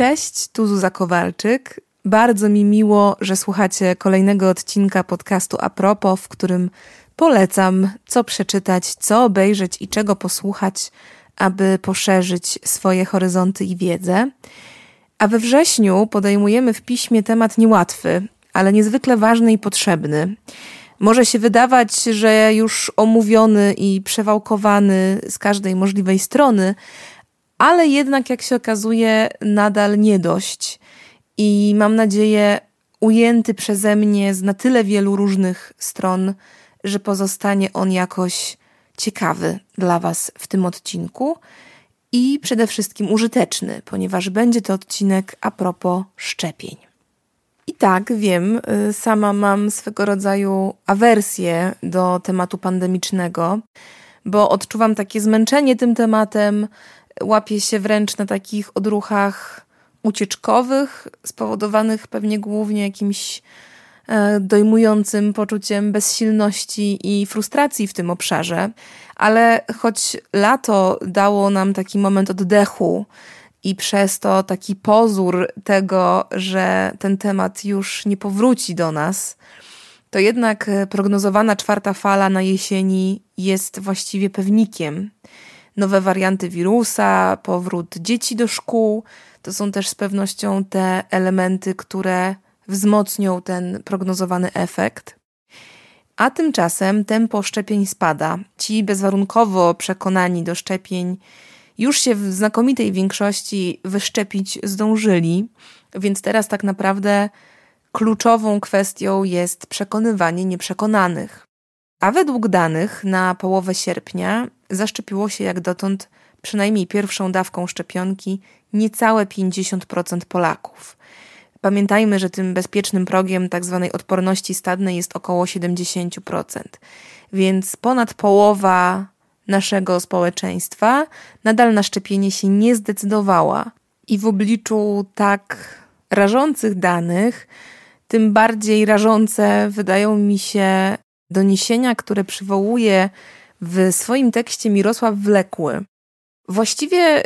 Cześć, tu Zuza Kowalczyk. Bardzo mi miło, że słuchacie kolejnego odcinka podcastu Apropos, w którym polecam, co przeczytać, co obejrzeć i czego posłuchać, aby poszerzyć swoje horyzonty i wiedzę. A we wrześniu podejmujemy w piśmie temat niełatwy, ale niezwykle ważny i potrzebny. Może się wydawać, że już omówiony i przewałkowany z każdej możliwej strony, ale jednak, jak się okazuje, nadal nie dość. I mam nadzieję, ujęty przeze mnie z na tyle wielu różnych stron, że pozostanie on jakoś ciekawy dla Was w tym odcinku i przede wszystkim użyteczny, ponieważ będzie to odcinek a propos szczepień. I tak, wiem, y, sama mam swego rodzaju awersję do tematu pandemicznego, bo odczuwam takie zmęczenie tym tematem, łapię się wręcz na takich odruchach ucieczkowych, spowodowanych pewnie głównie jakimś e, dojmującym poczuciem bezsilności i frustracji w tym obszarze, ale choć lato dało nam taki moment oddechu i przez to taki pozór tego, że ten temat już nie powróci do nas, to jednak prognozowana czwarta fala na jesieni jest właściwie pewnikiem nowe warianty wirusa, powrót dzieci do szkół. To są też z pewnością te elementy, które wzmocnią ten prognozowany efekt. A tymczasem tempo szczepień spada. Ci bezwarunkowo przekonani do szczepień już się w znakomitej większości wyszczepić zdążyli, więc teraz tak naprawdę kluczową kwestią jest przekonywanie nieprzekonanych. A według danych na połowę sierpnia zaszczepiło się jak dotąd przynajmniej pierwszą dawką szczepionki niecałe 50% Polaków. Pamiętajmy, że tym bezpiecznym progiem tzw. Tak odporności stadnej jest około 70%, więc ponad połowa naszego społeczeństwa nadal na szczepienie się nie zdecydowała. I w obliczu tak rażących danych, tym bardziej rażące wydają mi się doniesienia, które przywołuje w swoim tekście Mirosław Wlekły. Właściwie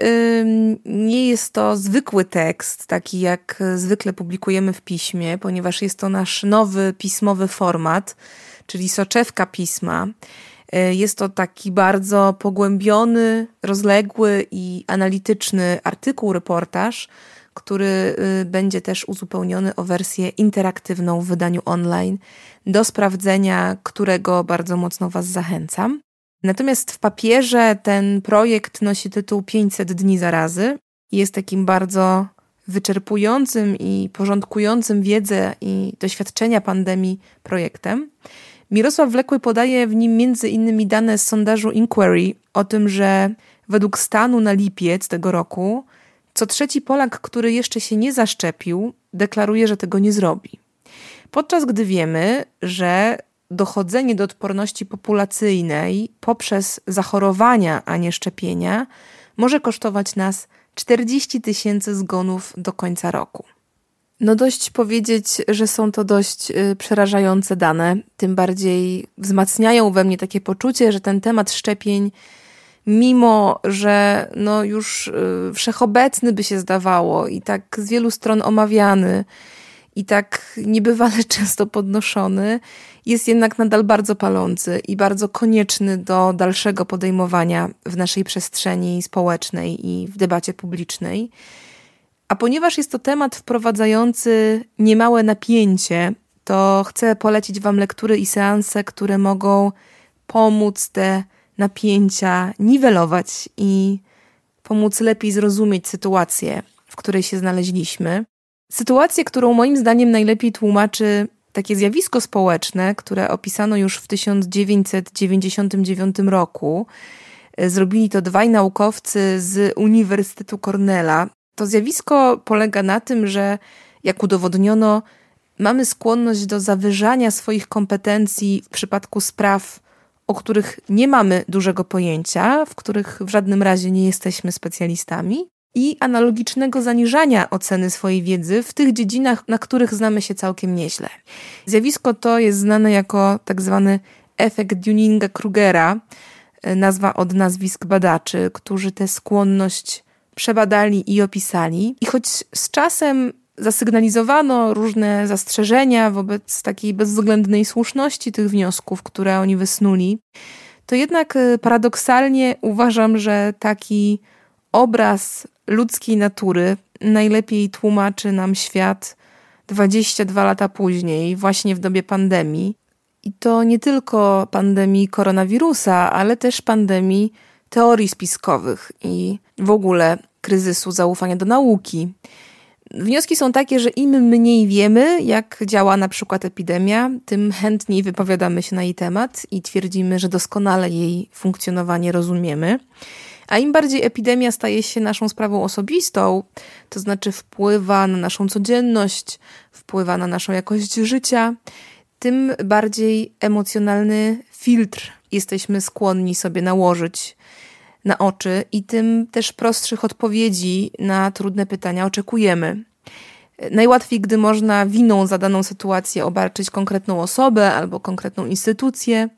nie jest to zwykły tekst, taki jak zwykle publikujemy w piśmie, ponieważ jest to nasz nowy pismowy format, czyli soczewka pisma. Y, jest to taki bardzo pogłębiony, rozległy i analityczny artykuł, reportaż, który y, będzie też uzupełniony o wersję interaktywną w wydaniu online, do sprawdzenia którego bardzo mocno Was zachęcam. Natomiast w papierze ten projekt nosi tytuł 500 dni zarazy i jest takim bardzo wyczerpującym i porządkującym wiedzę i doświadczenia pandemii projektem. Mirosław Wlekły podaje w nim między innymi dane z sondażu Inquiry o tym, że według stanu na lipiec tego roku co trzeci Polak, który jeszcze się nie zaszczepił, deklaruje, że tego nie zrobi. Podczas gdy wiemy, że dochodzenie do odporności populacyjnej poprzez zachorowania, a nie szczepienia, może kosztować nas 40 tysięcy zgonów do końca roku. No dość powiedzieć, że są to dość y, przerażające dane, tym bardziej wzmacniają we mnie takie poczucie, że ten temat szczepień mimo że no już y, wszechobecny by się zdawało i tak z wielu stron omawiany i tak niebywale często podnoszony, jest jednak nadal bardzo palący i bardzo konieczny do dalszego podejmowania w naszej przestrzeni społecznej i w debacie publicznej. A ponieważ jest to temat wprowadzający niemałe napięcie, to chcę polecić Wam lektury i seanse, które mogą pomóc te napięcia niwelować i pomóc lepiej zrozumieć sytuację, w której się znaleźliśmy. Sytuację, którą moim zdaniem najlepiej tłumaczy takie zjawisko społeczne, które opisano już w 1999 roku. Zrobili to dwaj naukowcy z Uniwersytetu Cornella. To zjawisko polega na tym, że jak udowodniono, mamy skłonność do zawyżania swoich kompetencji w przypadku spraw o których nie mamy dużego pojęcia, w których w żadnym razie nie jesteśmy specjalistami, i analogicznego zaniżania oceny swojej wiedzy w tych dziedzinach, na których znamy się całkiem nieźle. Zjawisko to jest znane jako tak zwany efekt Duninga-Krugera, nazwa od nazwisk badaczy, którzy tę skłonność przebadali i opisali. I choć z czasem zasygnalizowano różne zastrzeżenia wobec takiej bezwzględnej słuszności tych wniosków, które oni wysnuli, to jednak e, paradoksalnie uważam, że taki obraz ludzkiej natury najlepiej tłumaczy nam świat 22 lata później, właśnie w dobie pandemii. I to nie tylko pandemii koronawirusa, ale też pandemii teorii spiskowych i w ogóle kryzysu zaufania do nauki. Wnioski są takie, że im mniej wiemy, jak działa na przykład epidemia, tym chętniej wypowiadamy się na jej temat i twierdzimy, że doskonale jej funkcjonowanie rozumiemy. A im bardziej epidemia staje się naszą sprawą osobistą, to znaczy wpływa na naszą codzienność, wpływa na naszą jakość życia, tym bardziej emocjonalny filtr jesteśmy skłonni sobie nałożyć na oczy i tym też prostszych odpowiedzi na trudne pytania oczekujemy. Najłatwiej, gdy można winą za daną sytuację obarczyć konkretną osobę albo konkretną instytucję,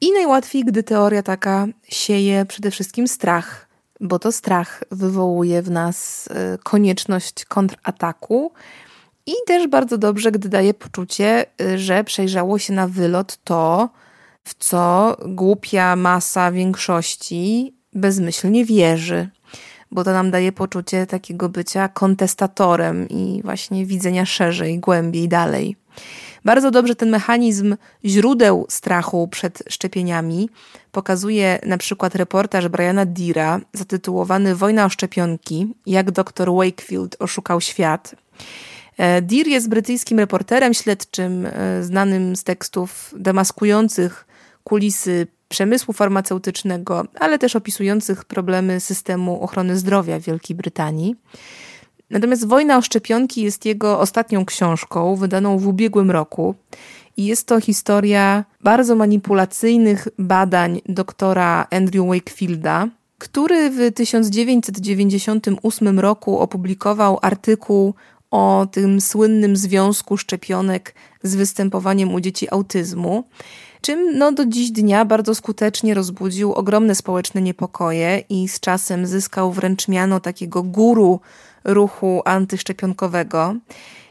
i najłatwiej, gdy teoria taka sieje przede wszystkim strach, bo to strach wywołuje w nas e, konieczność kontrataku. I też bardzo dobrze, gdy daje poczucie, e, że przejrzało się na wylot to, w co głupia masa większości bezmyślnie wierzy, bo to nam daje poczucie takiego bycia kontestatorem i właśnie widzenia szerzej, głębiej, dalej. Bardzo dobrze ten mechanizm źródeł strachu przed szczepieniami pokazuje na przykład reportaż Briana Deera zatytułowany Wojna o szczepionki, jak dr Wakefield oszukał świat. E, Deer jest brytyjskim reporterem śledczym, e, znanym z tekstów demaskujących kulisy przemysłu farmaceutycznego, ale też opisujących problemy systemu ochrony zdrowia w Wielkiej Brytanii. Natomiast Wojna o szczepionki jest jego ostatnią książką, wydaną w ubiegłym roku. I jest to historia bardzo manipulacyjnych badań doktora Andrew Wakefielda, który w 1998 roku opublikował artykuł o tym słynnym związku szczepionek z występowaniem u dzieci autyzmu czym no, do dziś dnia bardzo skutecznie rozbudził ogromne społeczne niepokoje i z czasem zyskał wręcz miano takiego guru ruchu antyszczepionkowego.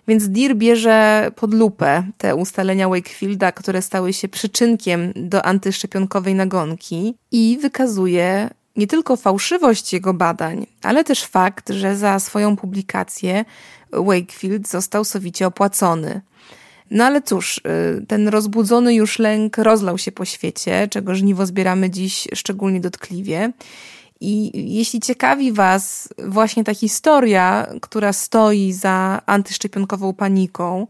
Więc Deer bierze pod lupę te ustalenia Wakefielda, które stały się przyczynkiem do antyszczepionkowej nagonki i wykazuje nie tylko fałszywość jego badań, ale też fakt, że za swoją publikację Wakefield został sowicie opłacony. No ale cóż, y, ten rozbudzony już lęk rozlał się po świecie, czego żniwo zbieramy dziś szczególnie dotkliwie. I jeśli ciekawi Was właśnie ta historia, która stoi za antyszczepionkową paniką,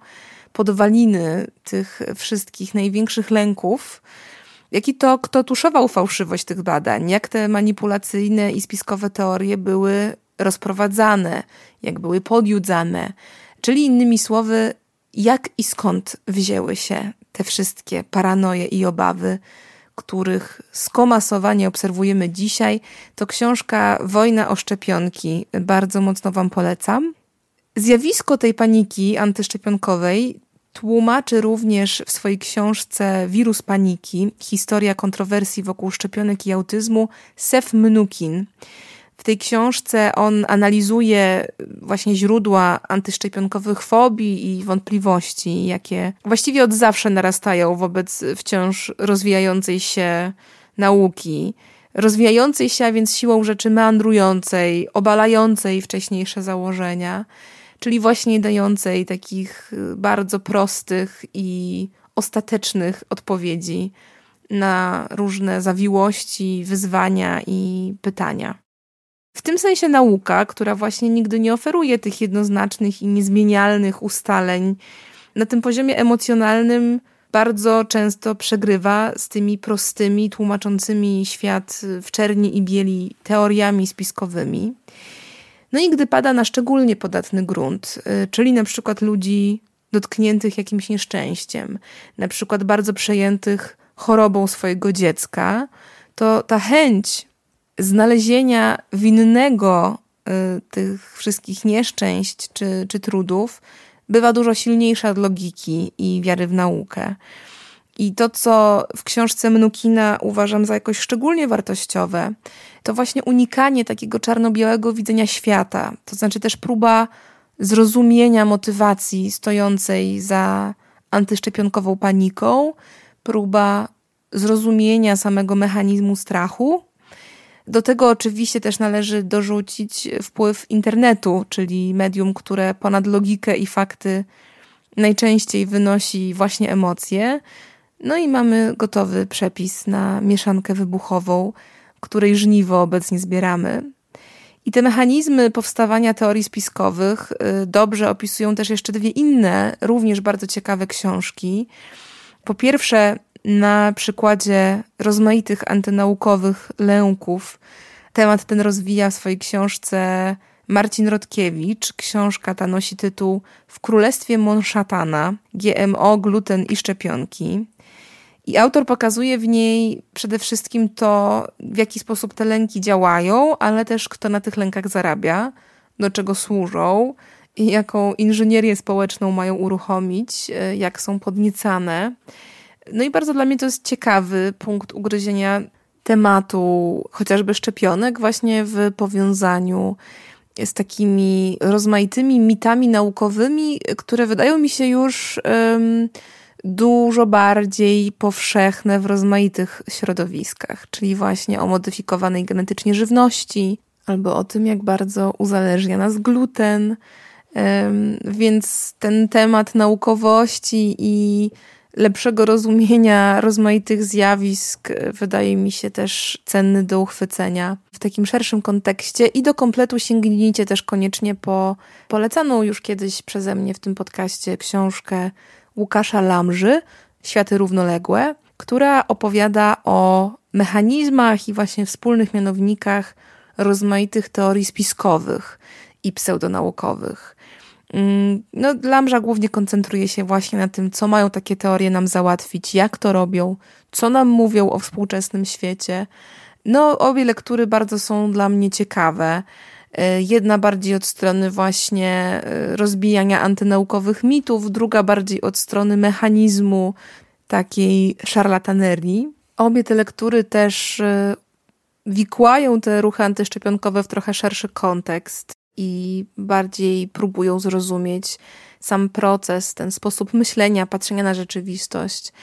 podwaliny tych wszystkich największych lęków, jaki to kto tuszował fałszywość tych badań, jak te manipulacyjne i spiskowe teorie były rozprowadzane, jak były podjudzane, czyli innymi słowy, jak i skąd wzięły się te wszystkie paranoje i obawy, których skomasowanie obserwujemy dzisiaj, to książka Wojna o szczepionki. Bardzo mocno Wam polecam. Zjawisko tej paniki antyszczepionkowej tłumaczy również w swojej książce Wirus paniki historia kontrowersji wokół szczepionek i autyzmu Sef Mnukin. W tej książce on analizuje właśnie źródła antyszczepionkowych fobii i wątpliwości, jakie właściwie od zawsze narastają wobec wciąż rozwijającej się nauki. Rozwijającej się, a więc siłą rzeczy meandrującej, obalającej wcześniejsze założenia, czyli właśnie dającej takich bardzo prostych i ostatecznych odpowiedzi na różne zawiłości, wyzwania i pytania. W tym sensie nauka, która właśnie nigdy nie oferuje tych jednoznacznych i niezmienialnych ustaleń, na tym poziomie emocjonalnym bardzo często przegrywa z tymi prostymi, tłumaczącymi świat w czerni i bieli teoriami spiskowymi. No i gdy pada na szczególnie podatny grunt, y, czyli na przykład ludzi dotkniętych jakimś nieszczęściem, na przykład bardzo przejętych chorobą swojego dziecka, to ta chęć znalezienia winnego y, tych wszystkich nieszczęść czy, czy trudów bywa dużo silniejsza od logiki i wiary w naukę. I to, co w książce Mnukina uważam za jakoś szczególnie wartościowe, to właśnie unikanie takiego czarno-białego widzenia świata. To znaczy też próba zrozumienia motywacji stojącej za antyszczepionkową paniką, próba zrozumienia samego mechanizmu strachu. Do tego oczywiście też należy dorzucić wpływ internetu, czyli medium, które ponad logikę i fakty najczęściej wynosi właśnie emocje. No i mamy gotowy przepis na mieszankę wybuchową, której żniwo obecnie zbieramy. I te mechanizmy powstawania teorii spiskowych y, dobrze opisują też jeszcze dwie inne, również bardzo ciekawe książki. Po pierwsze, na przykładzie rozmaitych antynaukowych lęków, temat ten rozwija w swojej książce Marcin Rodkiewicz. Książka ta nosi tytuł W Królestwie Monszatana GMO, gluten i szczepionki. I autor pokazuje w niej przede wszystkim to, w jaki sposób te lęki działają, ale też kto na tych lękach zarabia, do czego służą jaką inżynierię społeczną mają uruchomić, e, jak są podniecane. No i bardzo dla mnie to jest ciekawy punkt ugryzienia tematu chociażby szczepionek, właśnie w powiązaniu z takimi rozmaitymi mitami naukowymi, które wydają mi się już. Um, dużo bardziej powszechne w rozmaitych środowiskach, czyli właśnie o modyfikowanej genetycznie żywności, albo o tym, jak bardzo uzależnia nas gluten. Więc ten temat naukowości i lepszego rozumienia rozmaitych zjawisk wydaje mi się też cenny do uchwycenia w takim szerszym kontekście i do kompletu sięgnijcie też koniecznie po polecaną już kiedyś przeze mnie w tym podcaście książkę Łukasza Lamży, Światy równoległe, która opowiada o mechanizmach i właśnie wspólnych mianownikach rozmaitych teorii spiskowych i pseudonaukowych. Mm, no, Lamża głównie koncentruje się właśnie na tym, co mają takie teorie nam załatwić, jak to robią, co nam mówią o współczesnym świecie. No, obie lektury bardzo są dla mnie ciekawe. E, jedna bardziej od strony właśnie e, rozbijania antynaukowych mitów, druga bardziej od strony mechanizmu takiej szarlatanerii. Obie te lektury też e, wikłają te ruchy antyszczepionkowe w trochę szerszy kontekst i bardziej próbują zrozumieć sam proces, ten sposób myślenia, patrzenia na rzeczywistość.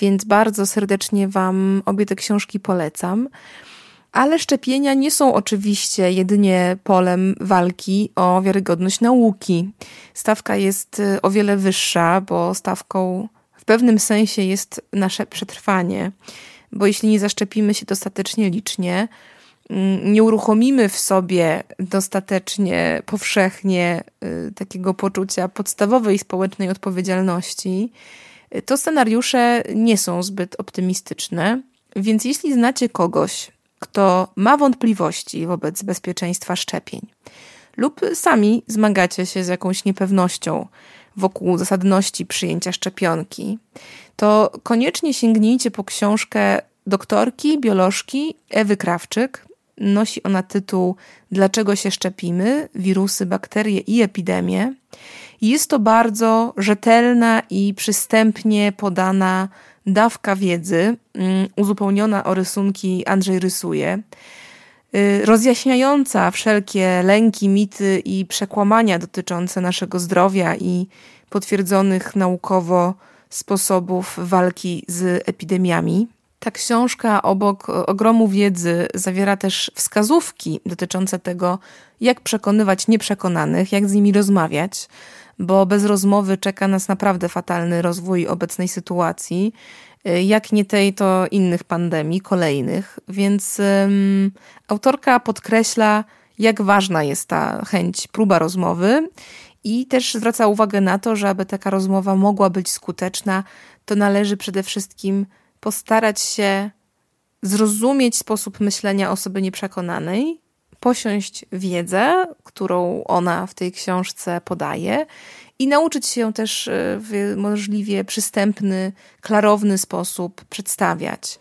Więc bardzo serdecznie Wam obie te książki polecam. Ale szczepienia nie są oczywiście jedynie polem walki o wiarygodność nauki. Stawka jest y, o wiele wyższa, bo stawką w pewnym sensie jest nasze przetrwanie. Bo jeśli nie zaszczepimy się dostatecznie licznie, nie uruchomimy w sobie dostatecznie powszechnie y, takiego poczucia podstawowej społecznej odpowiedzialności, y, to scenariusze nie są zbyt optymistyczne. Więc jeśli znacie kogoś, kto ma wątpliwości wobec bezpieczeństwa szczepień, lub sami zmagacie się z jakąś niepewnością wokół zasadności przyjęcia szczepionki, to koniecznie sięgnijcie po książkę doktorki, biolożki Ewy Krawczyk. Nosi ona tytuł Dlaczego się szczepimy? Wirusy, bakterie i epidemie. Jest to bardzo rzetelna i przystępnie podana dawka wiedzy, mm, uzupełniona o rysunki Andrzej rysuje, y, rozjaśniająca wszelkie lęki, mity i przekłamania dotyczące naszego zdrowia i potwierdzonych naukowo sposobów walki z epidemiami. Ta książka obok ogromu wiedzy zawiera też wskazówki dotyczące tego, jak przekonywać nieprzekonanych, jak z nimi rozmawiać, bo bez rozmowy czeka nas naprawdę fatalny rozwój obecnej sytuacji. Y, jak nie tej, to innych pandemii, kolejnych. Więc autorka podkreśla, jak ważna jest ta chęć, próba rozmowy i też zwraca uwagę na to, że aby taka rozmowa mogła być skuteczna, to należy przede wszystkim postarać się zrozumieć sposób myślenia osoby nieprzekonanej, posiąść wiedzę, którą ona w tej książce podaje i nauczyć się ją też e, w możliwie przystępny, klarowny sposób przedstawiać.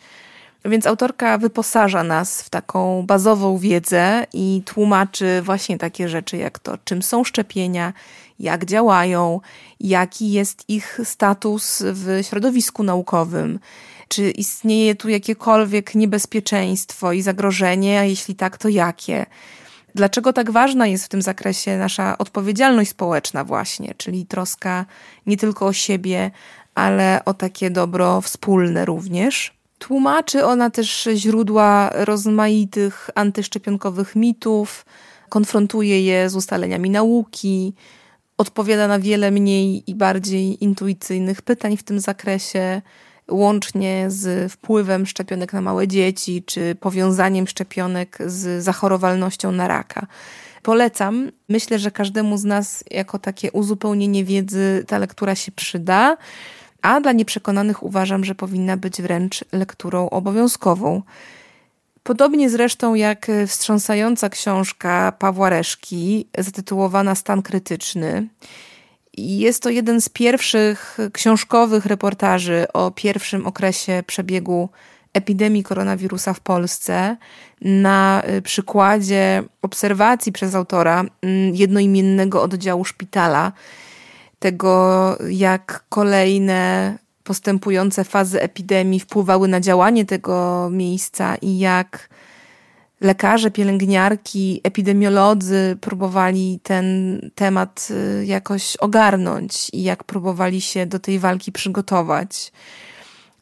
Więc autorka wyposaża nas w taką bazową wiedzę i tłumaczy właśnie takie rzeczy jak to, czym są szczepienia, jak działają, jaki jest ich status w środowisku naukowym. Czy istnieje tu jakiekolwiek niebezpieczeństwo i zagrożenie, a jeśli tak, to jakie? Dlaczego tak ważna jest w tym zakresie nasza odpowiedzialność społeczna, właśnie, czyli troska nie tylko o siebie, ale o takie dobro wspólne również? Tłumaczy ona też źródła rozmaitych antyszczepionkowych mitów, konfrontuje je z ustaleniami nauki, odpowiada na wiele mniej i bardziej intuicyjnych pytań w tym zakresie, łącznie z wpływem szczepionek na małe dzieci, czy powiązaniem szczepionek z zachorowalnością na raka. Polecam. Myślę, że każdemu z nas, jako takie uzupełnienie wiedzy, ta lektura się przyda, a dla nieprzekonanych uważam, że powinna być wręcz lekturą obowiązkową. Podobnie zresztą jak wstrząsająca książka Pawła Reszki, zatytułowana Stan krytyczny. Jest to jeden z pierwszych książkowych reportaży o pierwszym okresie przebiegu epidemii koronawirusa w Polsce. Na przykładzie obserwacji przez autora mm, jednoimiennego oddziału szpitala, tego jak kolejne postępujące fazy epidemii wpływały na działanie tego miejsca i jak lekarze, pielęgniarki, epidemiolodzy próbowali ten temat y, jakoś ogarnąć i jak próbowali się do tej walki przygotować.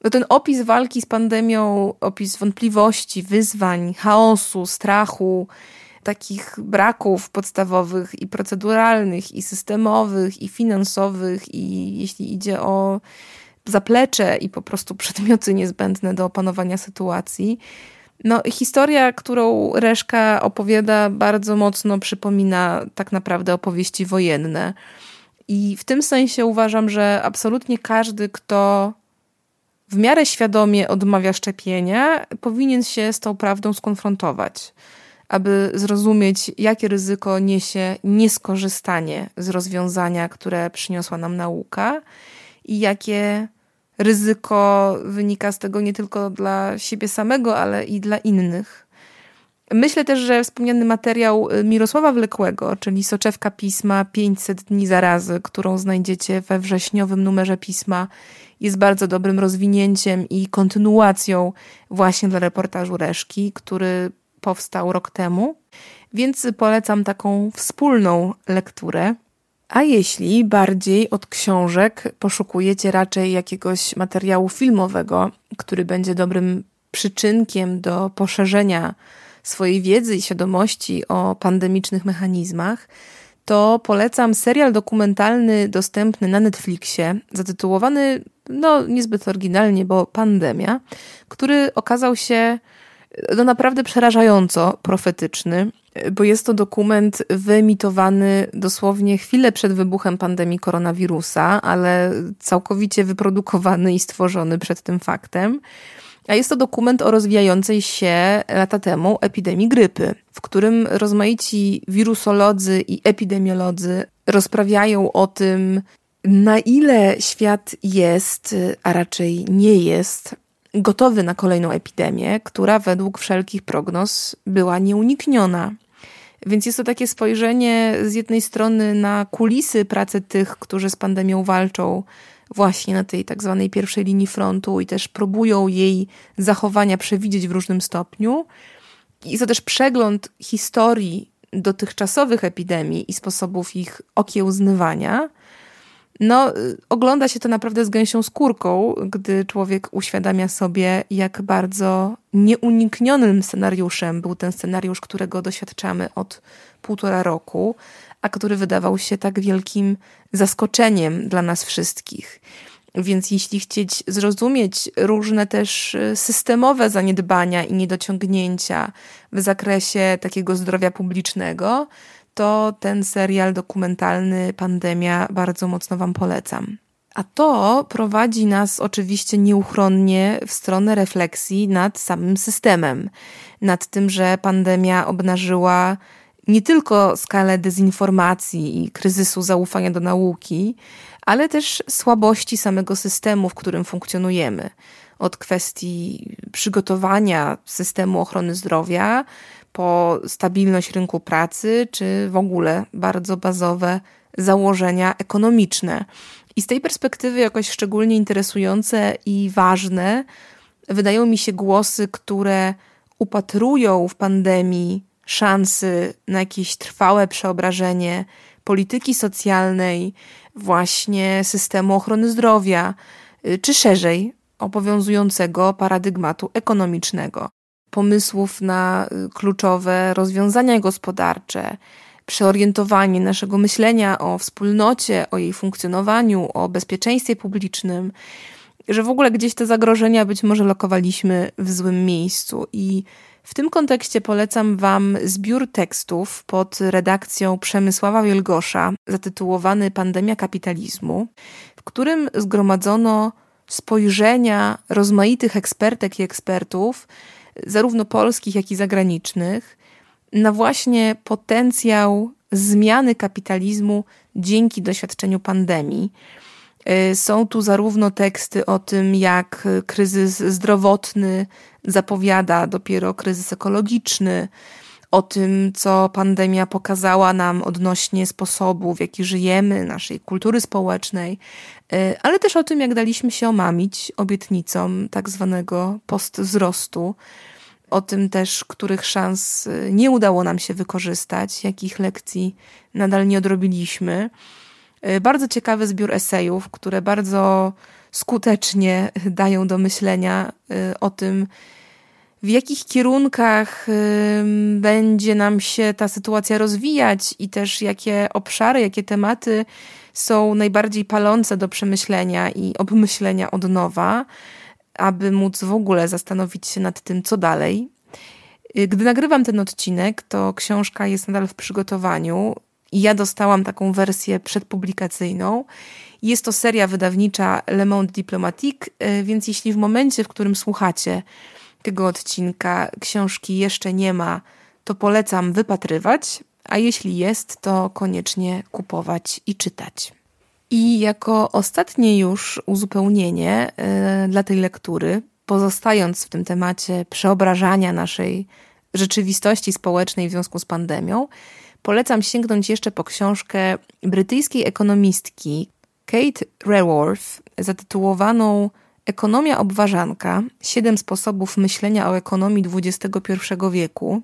No ten opis walki z pandemią, opis wątpliwości, wyzwań, chaosu, strachu, takich braków podstawowych i proceduralnych, i systemowych, i finansowych, i jeśli idzie o zaplecze i po prostu przedmioty niezbędne do opanowania sytuacji. No, historia, którą Reszka opowiada, bardzo mocno przypomina tak naprawdę opowieści wojenne. I w tym sensie uważam, że absolutnie każdy, kto w miarę świadomie odmawia szczepienia, powinien się z tą prawdą skonfrontować, aby zrozumieć, jakie ryzyko niesie nieskorzystanie z rozwiązania, które przyniosła nam nauka i jakie ryzyko wynika z tego nie tylko dla siebie samego, ale i dla innych. Myślę też, że wspomniany materiał Mirosława Wlekłego, czyli soczewka pisma 500 dni zarazy, którą znajdziecie we wrześniowym numerze pisma, jest bardzo dobrym rozwinięciem i kontynuacją właśnie dla reportażu Reszki, który powstał rok temu. Więc polecam taką wspólną lekturę. A jeśli bardziej od książek poszukujecie raczej jakiegoś materiału filmowego, który będzie dobrym przyczynkiem do poszerzenia swojej wiedzy i świadomości o pandemicznych mechanizmach, to polecam serial dokumentalny dostępny na Netflixie, zatytułowany no niezbyt oryginalnie, bo Pandemia, który okazał się no naprawdę przerażająco profetyczny bo jest to dokument wyemitowany dosłownie chwilę przed wybuchem pandemii koronawirusa, ale całkowicie wyprodukowany i stworzony przed tym faktem. A jest to dokument o rozwijającej się lata temu epidemii grypy, w którym rozmaici wirusolodzy i epidemiolodzy rozprawiają o tym, na ile świat jest, a raczej nie jest, gotowy na kolejną epidemię, która według wszelkich prognoz była nieunikniona. Więc jest to takie spojrzenie z jednej strony na kulisy pracy tych, którzy z pandemią walczą, właśnie na tej tak zwanej pierwszej linii frontu i też próbują jej zachowania przewidzieć w różnym stopniu. Jest to też przegląd historii dotychczasowych epidemii i sposobów ich okiełznywania no, ogląda się to naprawdę z gęsią skórką, gdy człowiek uświadamia sobie, jak bardzo nieuniknionym scenariuszem był ten scenariusz, którego doświadczamy od półtora roku, a który wydawał się tak wielkim zaskoczeniem dla nas wszystkich. Więc jeśli chcieć zrozumieć różne też systemowe zaniedbania i niedociągnięcia w zakresie takiego zdrowia publicznego, to ten serial dokumentalny Pandemia bardzo mocno Wam polecam. A to prowadzi nas oczywiście nieuchronnie w stronę refleksji nad samym systemem, nad tym, że pandemia obnażyła nie tylko skalę dezinformacji i kryzysu zaufania do nauki, ale też słabości samego systemu, w którym funkcjonujemy. Od kwestii przygotowania systemu ochrony zdrowia, po stabilność rynku pracy, czy w ogóle bardzo bazowe założenia ekonomiczne. I z tej perspektywy jakoś szczególnie interesujące i ważne wydają mi się głosy, które upatrują w pandemii szansy na jakieś trwałe przeobrażenie polityki socjalnej, właśnie systemu ochrony zdrowia, y, czy szerzej obowiązującego paradygmatu ekonomicznego. Pomysłów na y, kluczowe rozwiązania gospodarcze, przeorientowanie naszego myślenia o wspólnocie, o jej funkcjonowaniu, o bezpieczeństwie publicznym, że w ogóle gdzieś te zagrożenia być może lokowaliśmy w złym miejscu. I w tym kontekście polecam Wam zbiór tekstów pod redakcją Przemysława Wielgosza, zatytułowany Pandemia kapitalizmu, w którym zgromadzono spojrzenia rozmaitych ekspertek i ekspertów, zarówno polskich, jak i zagranicznych, na właśnie potencjał zmiany kapitalizmu dzięki doświadczeniu pandemii. Y, są tu zarówno teksty o tym, jak kryzys zdrowotny zapowiada dopiero kryzys ekologiczny, o tym, co pandemia pokazała nam odnośnie sposobu, w jaki żyjemy, naszej kultury społecznej, ale też o tym, jak daliśmy się omamić obietnicom tak zwanego postwzrostu, o tym też, których szans y, nie udało nam się wykorzystać, jakich lekcji nadal nie odrobiliśmy. Y, bardzo ciekawy zbiór esejów, które bardzo skutecznie dają do myślenia o tym, w jakich kierunkach będzie nam się ta sytuacja rozwijać i też jakie obszary, jakie tematy są najbardziej palące do przemyślenia i obmyślenia od nowa aby móc w ogóle zastanowić się nad tym, co dalej. Y, gdy nagrywam ten odcinek, to książka jest nadal w przygotowaniu i ja dostałam taką wersję przedpublikacyjną. Jest to seria wydawnicza Le Monde Diplomatique, y, więc jeśli w momencie, w którym słuchacie tego odcinka, książki jeszcze nie ma, to polecam wypatrywać, a jeśli jest, to koniecznie kupować i czytać. I jako ostatnie już uzupełnienie y, dla tej lektury, pozostając w tym temacie przeobrażania naszej rzeczywistości społecznej w związku z pandemią, polecam sięgnąć jeszcze po książkę brytyjskiej ekonomistki Kate Raworth, zatytułowaną Ekonomia obważanka: Siedem sposobów myślenia o ekonomii XXI wieku.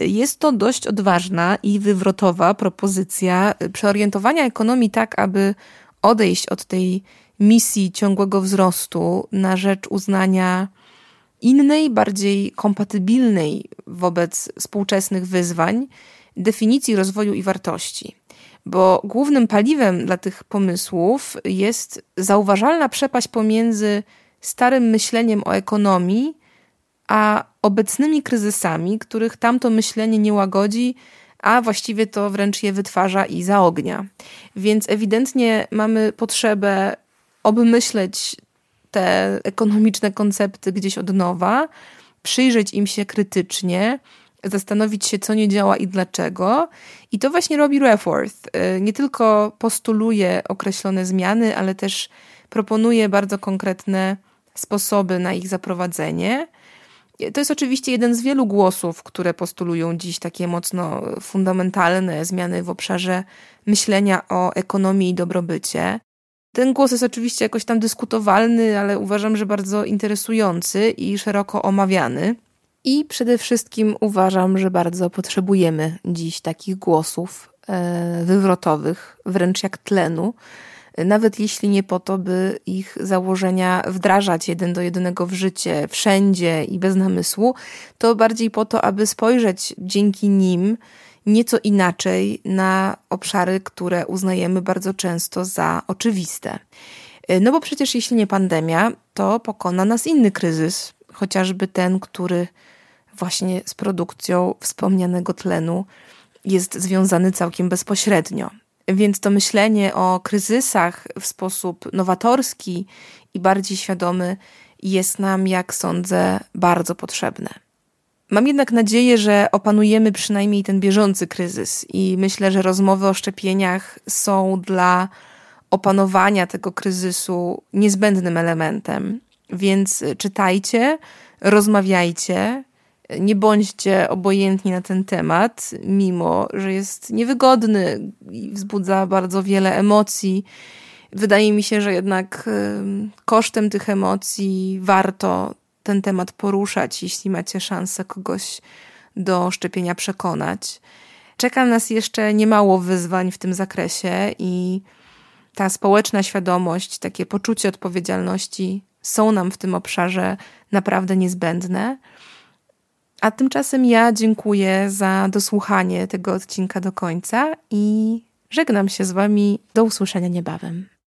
Jest to dość odważna i wywrotowa propozycja przeorientowania ekonomii tak, aby odejść od tej misji ciągłego wzrostu na rzecz uznania innej, bardziej kompatybilnej wobec współczesnych wyzwań definicji rozwoju i wartości. Bo głównym paliwem dla tych pomysłów jest zauważalna przepaść pomiędzy starym myśleniem o ekonomii, a obecnymi kryzysami, których tamto myślenie nie łagodzi, a właściwie to wręcz je wytwarza i zaognia. Więc ewidentnie mamy potrzebę obmyśleć te ekonomiczne koncepty gdzieś od nowa, przyjrzeć im się krytycznie, zastanowić się, co nie działa i dlaczego. I to właśnie robi Reforth. Y, nie tylko postuluje określone zmiany, ale też proponuje bardzo konkretne sposoby na ich zaprowadzenie. To jest oczywiście jeden z wielu głosów, które postulują dziś takie mocno fundamentalne zmiany w obszarze myślenia o ekonomii i dobrobycie. Ten głos jest oczywiście jakoś tam dyskutowalny, ale uważam, że bardzo interesujący i szeroko omawiany. I przede wszystkim uważam, że bardzo potrzebujemy dziś takich głosów e, wywrotowych, wręcz jak tlenu, nawet jeśli nie po to, by ich założenia wdrażać jeden do jednego w życie, wszędzie i bez namysłu, to bardziej po to, aby spojrzeć dzięki nim nieco inaczej na obszary, które uznajemy bardzo często za oczywiste. No bo przecież jeśli nie pandemia, to pokona nas inny kryzys, chociażby ten, który właśnie z produkcją wspomnianego tlenu jest związany całkiem bezpośrednio. Więc to myślenie o kryzysach w sposób nowatorski i bardziej świadomy jest nam, jak sądzę, bardzo potrzebne. Mam jednak nadzieję, że opanujemy przynajmniej ten bieżący kryzys i myślę, że rozmowy o szczepieniach są dla opanowania tego kryzysu niezbędnym elementem. Więc czytajcie, rozmawiajcie, Nie bądźcie obojętni na ten temat, mimo że jest niewygodny i wzbudza bardzo wiele emocji. Wydaje mi się, że jednak kosztem tych emocji warto ten temat poruszać, jeśli macie szansę kogoś do szczepienia przekonać. Czeka nas jeszcze niemało wyzwań w tym zakresie i ta społeczna świadomość, takie poczucie odpowiedzialności są nam w tym obszarze naprawdę niezbędne. A tymczasem ja dziękuję za dosłuchanie tego odcinka do końca i żegnam się z Wami. Do usłyszenia niebawem.